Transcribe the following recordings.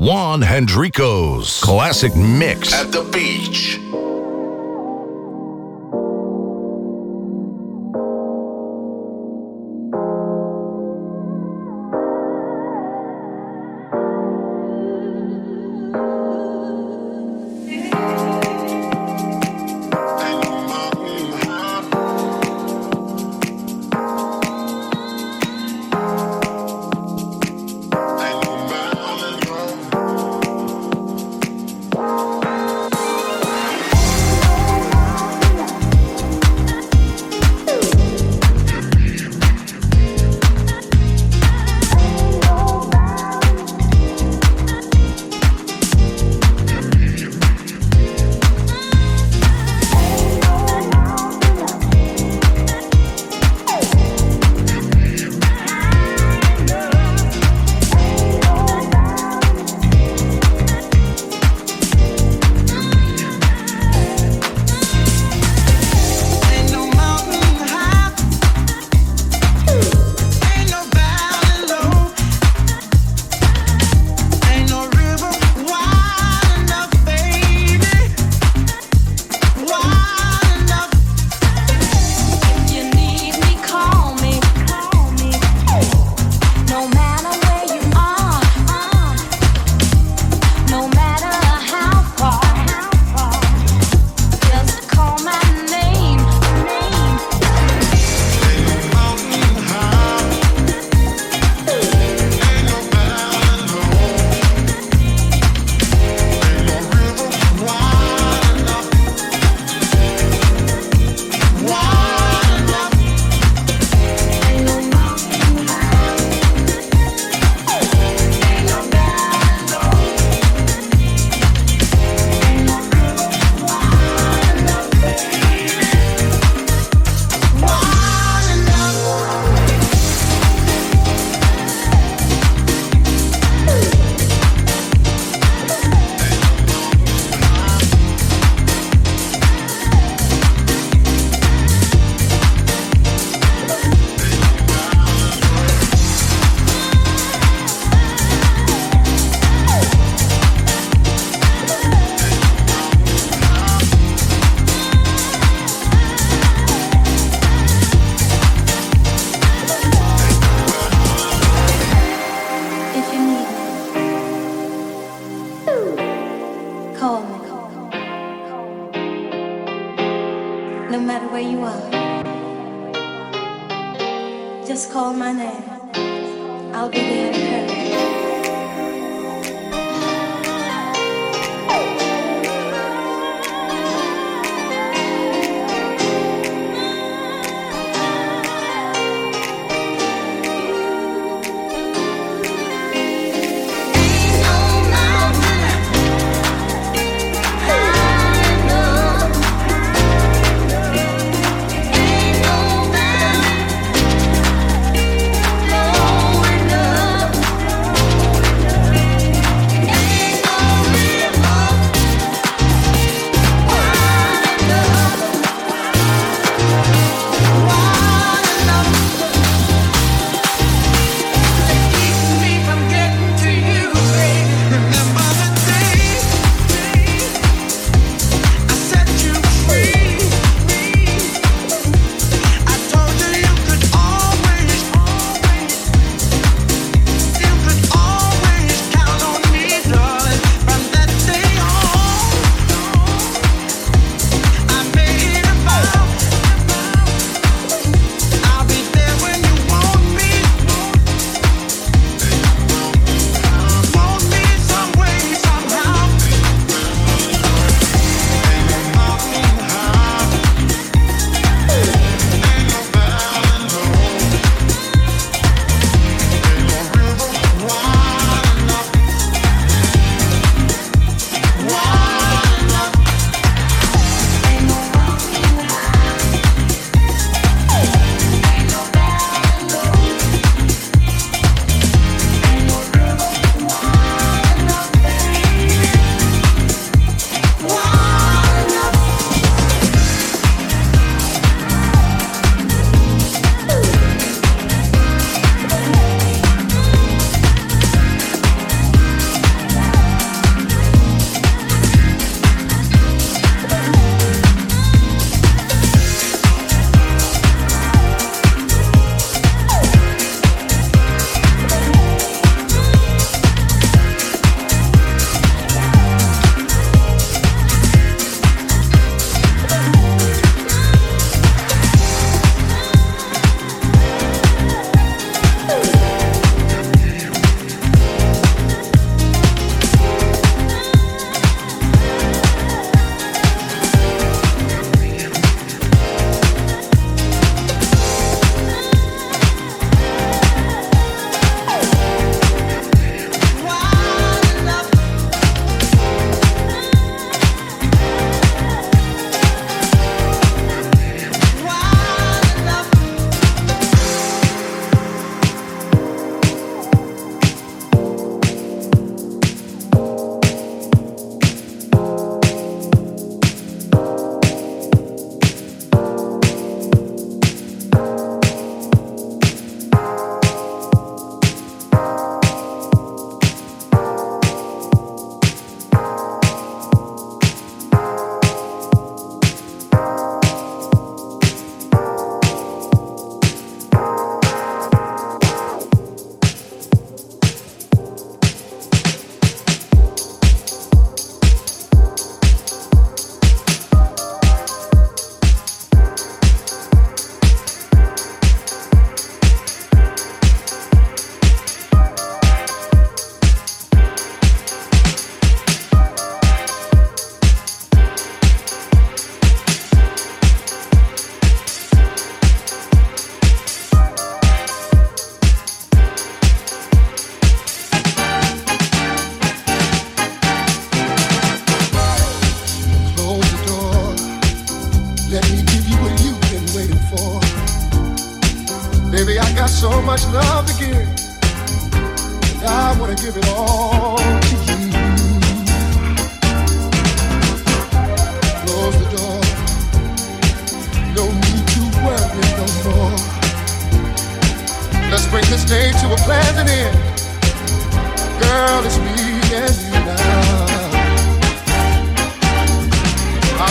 Juan Hendrico's classic mix at the beach.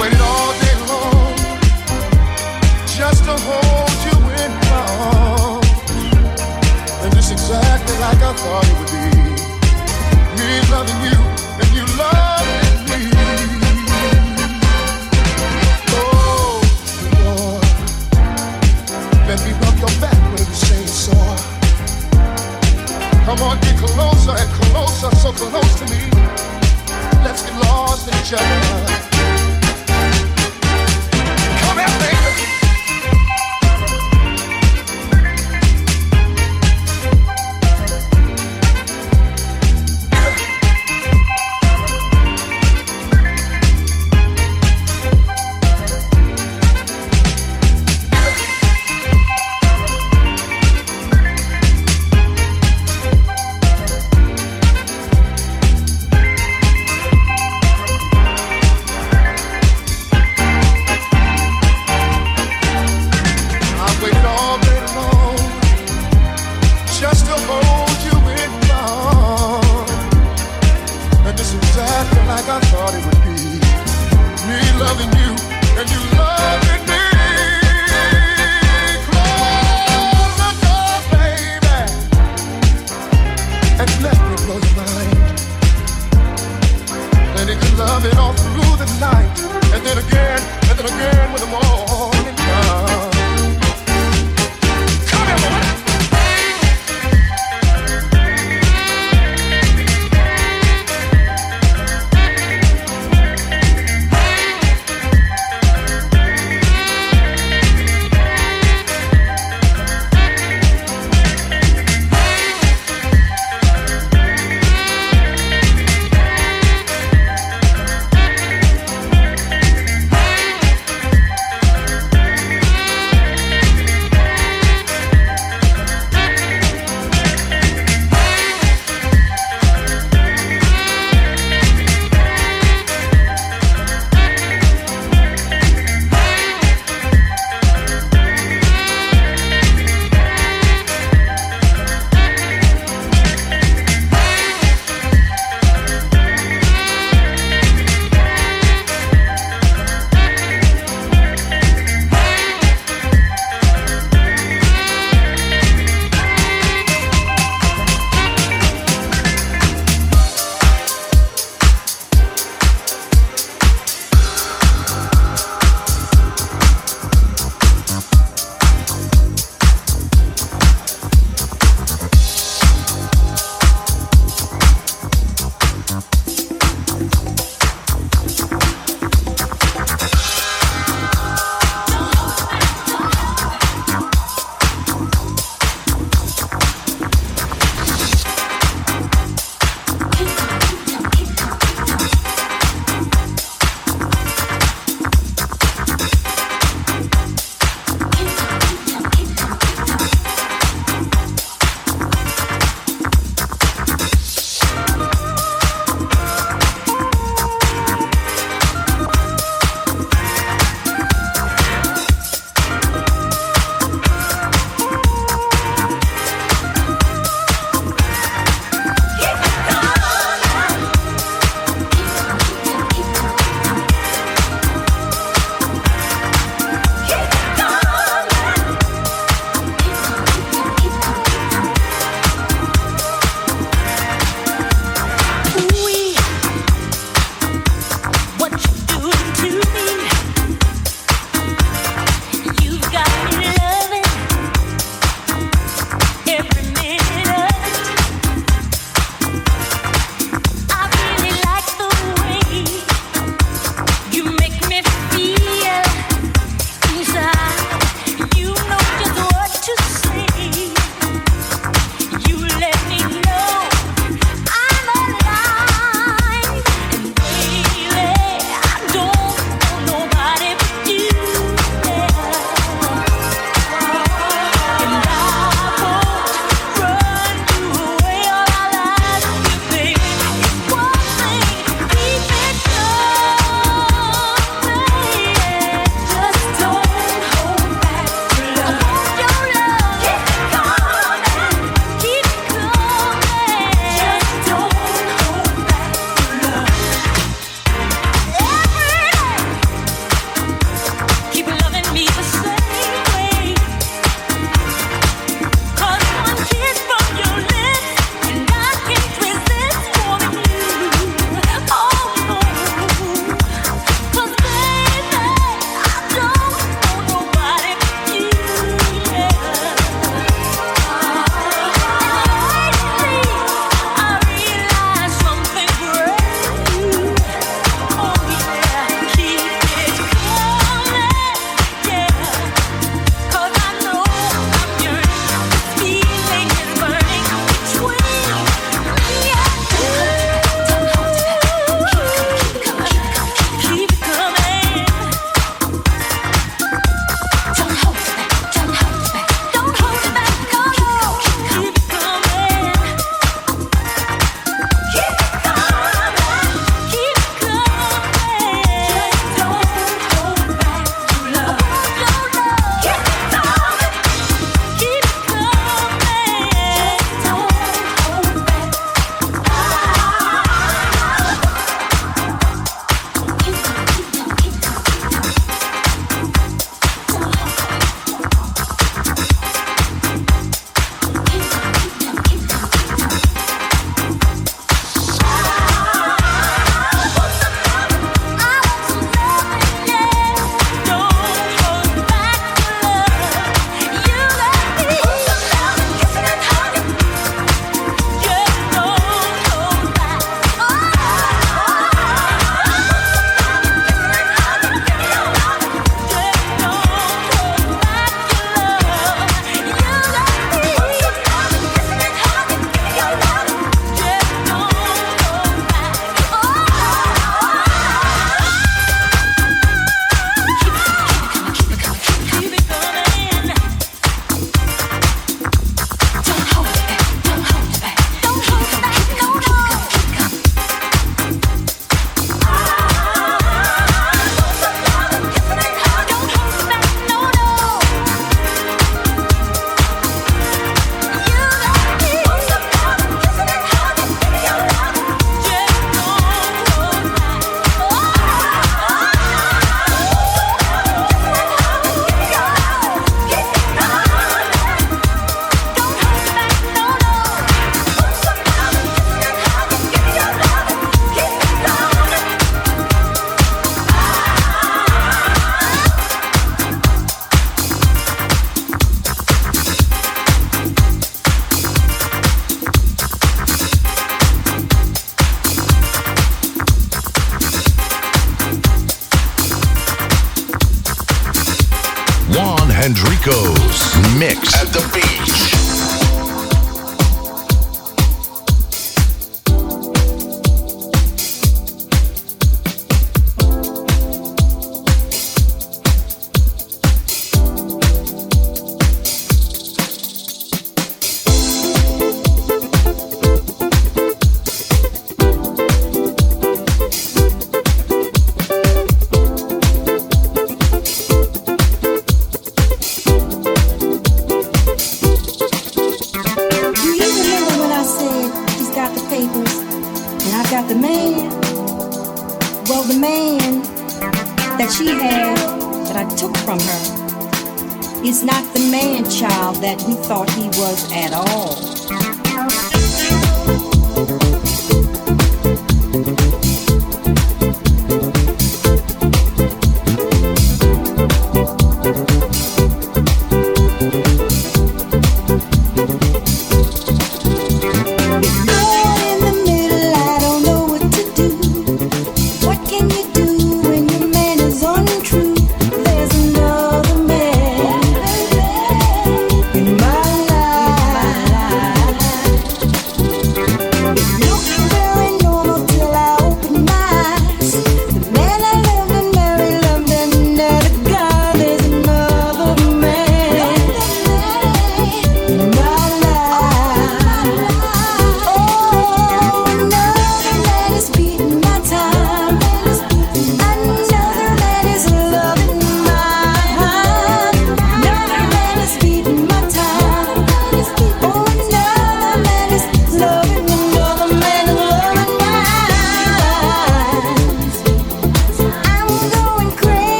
Waited all day long just to hold you in my arms. And it's exactly like I thought it would be. Me loving you and you loving me. Oh, your back when you sore. Come on, get closer and closer, so close to me. Let's get lost in each other.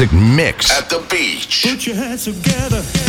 Classic mix at the beach. Put your hands together.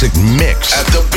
One day out of